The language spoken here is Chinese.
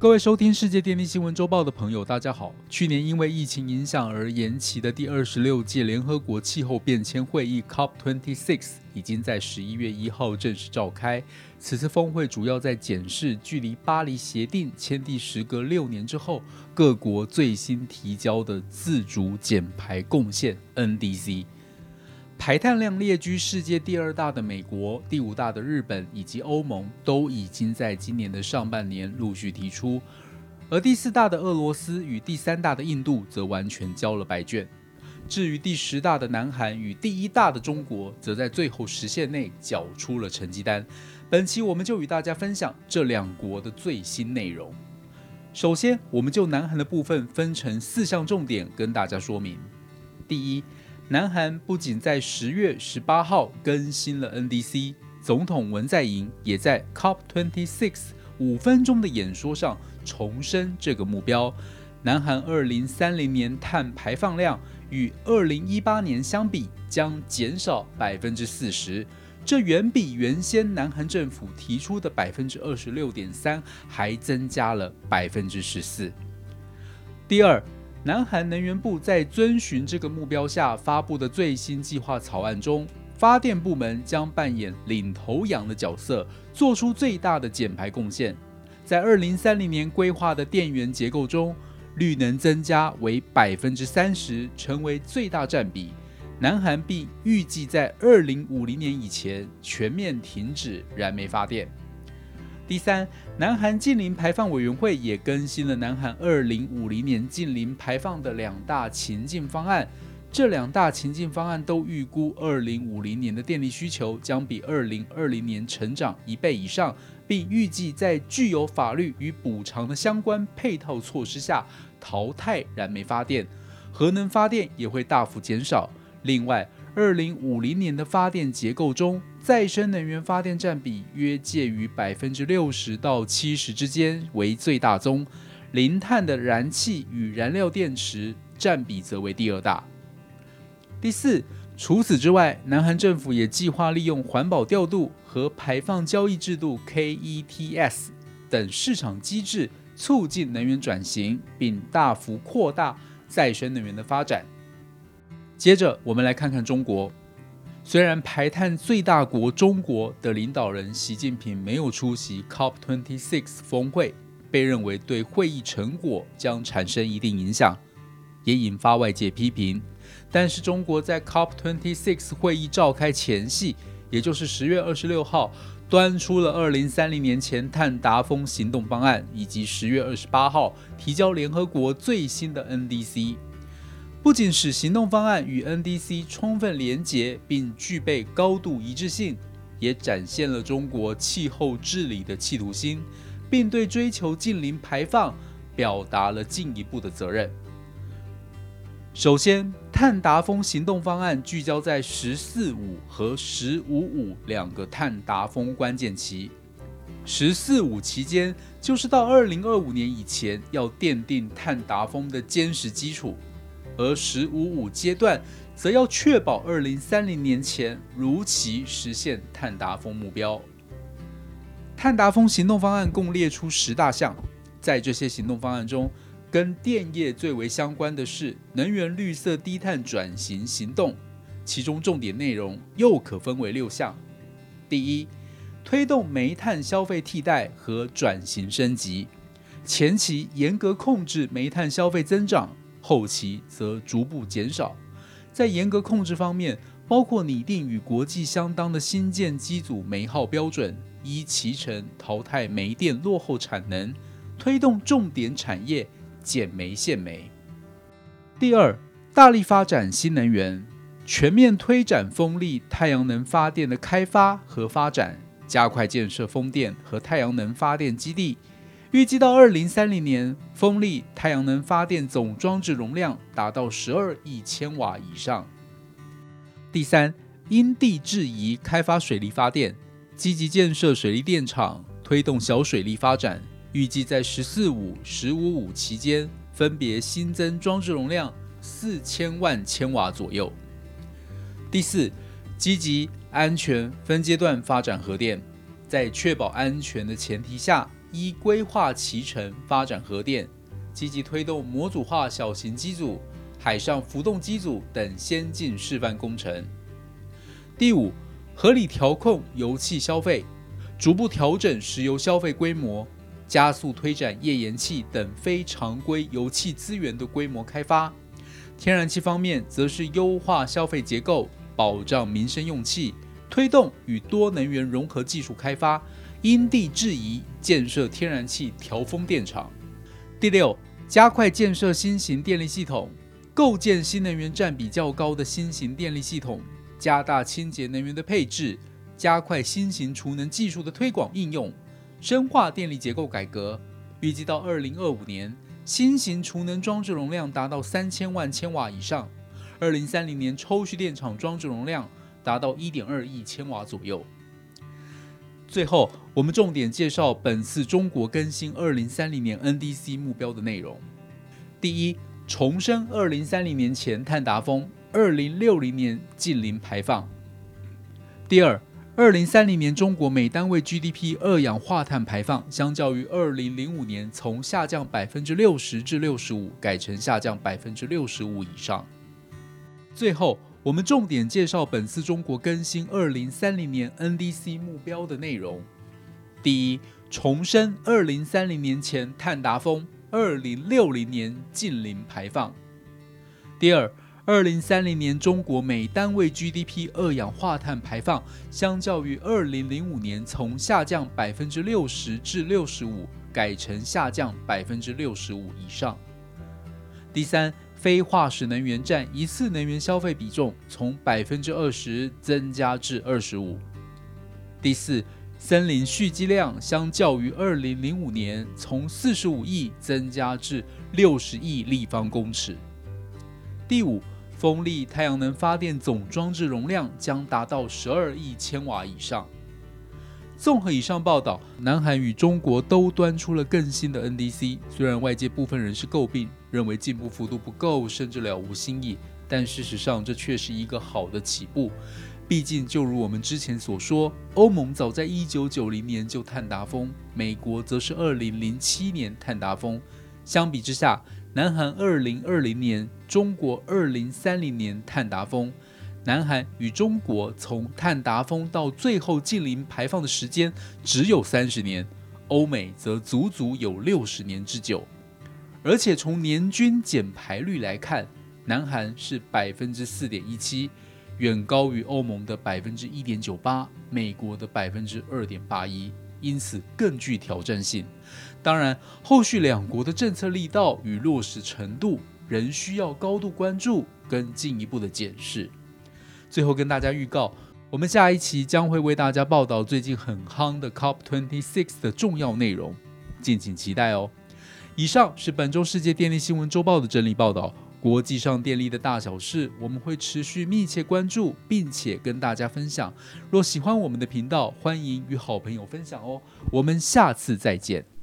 各位收听世界电力新闻周报的朋友，大家好。去年因为疫情影响而延期的第二十六届联合国气候变迁会议 （COP26） 已经在十一月一号正式召开。此次峰会主要在检视距离巴黎协定签订时隔六年之后，各国最新提交的自主减排贡献 （NDC）。排碳量列居世界第二大的美国、第五大的日本以及欧盟，都已经在今年的上半年陆续提出，而第四大的俄罗斯与第三大的印度则完全交了白卷。至于第十大的南韩与第一大的中国，则在最后时限内缴出了成绩单。本期我们就与大家分享这两国的最新内容。首先，我们就南韩的部分分成四项重点跟大家说明。第一。南韩不仅在十月十八号更新了 NDC，总统文在寅也在 COP26 五分钟的演说上重申这个目标：南韩二零三零年碳排放量与二零一八年相比将减少百分之四十，这远比原先南韩政府提出的百分之二十六点三还增加了百分之十四。第二。南韩能源部在遵循这个目标下发布的最新计划草案中，发电部门将扮演领头羊的角色，做出最大的减排贡献。在二零三零年规划的电源结构中，绿能增加为百分之三十，成为最大占比。南韩并预计在二零五零年以前全面停止燃煤发电。第三，南韩近零排放委员会也更新了南韩二零五零年近零排放的两大情境方案。这两大情境方案都预估二零五零年的电力需求将比二零二零年成长一倍以上，并预计在具有法律与补偿的相关配套措施下淘汰燃煤发电，核能发电也会大幅减少。另外，二零五零年的发电结构中，再生能源发电占比约介于百分之六十到七十之间为最大宗，零碳的燃气与燃料电池占比则为第二大。第四，除此之外，南韩政府也计划利用环保调度和排放交易制度 （KETS） 等市场机制，促进能源转型，并大幅扩大再生能源的发展。接着，我们来看看中国。虽然排碳最大国中国的领导人习近平没有出席 COP26 峰会，被认为对会议成果将产生一定影响，也引发外界批评。但是，中国在 COP26 会议召开前夕，也就是十月二十六号，端出了二零三零年前碳达峰行动方案，以及十月二十八号提交联合国最新的 NDC。不仅使行动方案与 NDC 充分连结并具备高度一致性，也展现了中国气候治理的企图心，并对追求近零排放表达了进一步的责任。首先，碳达峰行动方案聚焦在“十四五”和“十五五”两个碳达峰关键期，“十四五”期间就是到二零二五年以前要奠定碳达峰的坚实基础。而“十五五”阶段则要确保二零三零年前如期实现碳达峰目标。碳达峰行动方案共列出十大项，在这些行动方案中，跟电业最为相关的是能源绿色低碳转型行动，其中重点内容又可分为六项。第一，推动煤炭消费替代和转型升级，前期严格控制煤炭消费增长。后期则逐步减少，在严格控制方面，包括拟定与国际相当的新建机组煤耗标准，依其程淘汰煤电落后产能，推动重点产业减煤限煤。第二，大力发展新能源，全面推展风力、太阳能发电的开发和发展，加快建设风电和太阳能发电基地。预计到二零三零年，风力、太阳能发电总装置容量达到十二亿千瓦以上。第三，因地制宜开发水力发电，积极建设水利电厂，推动小水力发展。预计在“十四五”“十五五”期间，分别新增装置容量四千万千瓦左右。第四，积极安全分阶段发展核电，在确保安全的前提下。依规划期程发展核电，积极推动模组化小型机组、海上浮动机组等先进示范工程。第五，合理调控油气消费，逐步调整石油消费规模，加速推展页岩气等非常规油气资源的规模开发。天然气方面，则是优化消费结构，保障民生用气，推动与多能源融合技术开发，因地制宜建设天然气调风电厂。第六，加快建设新型电力系统，构建新能源占比较高的新型电力系统。加大清洁能源的配置，加快新型储能技术的推广应用，深化电力结构改革。预计到二零二五年，新型储能装置容量达到三千万千瓦以上；二零三零年，抽蓄电厂装置容量达到一点二亿千瓦左右。最后，我们重点介绍本次中国更新二零三零年 NDC 目标的内容。第一，重申二零三零年前碳达峰。二零六零年近零排放。第二，二零三零年中国每单位 GDP 二氧化碳排放，相较于二零零五年从下降百分之六十至六十五，改成下降百分之六十五以上。最后，我们重点介绍本次中国更新二零三零年 NDC 目标的内容。第一，重申二零三零年前碳达峰，二零六零年近零排放。第二。二零三零年，中国每单位 GDP 二氧化碳排放，相较于二零零五年从下降百分之六十至六十五，改成下降百分之六十五以上。第三，非化石能源占一次能源消费比重从百分之二十增加至二十五。第四，森林蓄积量相较于二零零五年从四十五亿增加至六十亿立方公尺。第五。风力、太阳能发电总装置容量将达到十二亿千瓦以上。综合以上报道，南韩与中国都端出了更新的 NDC。虽然外界部分人士诟病，认为进步幅度不够，甚至了无新意，但事实上这却是一个好的起步。毕竟，就如我们之前所说，欧盟早在一九九零年就碳达峰，美国则是二零零七年碳达峰。相比之下，南韩二零二零年，中国二零三零年碳达峰。南韩与中国从碳达峰到最后近零排放的时间只有三十年，欧美则足足有六十年之久。而且从年均减排率来看，南韩是百分之四点一七，远高于欧盟的百分之一点九八，美国的百分之二点八一。因此更具挑战性。当然，后续两国的政策力道与落实程度仍需要高度关注跟进一步的检视。最后跟大家预告，我们下一期将会为大家报道最近很夯的 COP26 的重要内容，敬请期待哦。以上是本周世界电力新闻周报的整理报道。国际上电力的大小事，我们会持续密切关注，并且跟大家分享。若喜欢我们的频道，欢迎与好朋友分享哦。我们下次再见。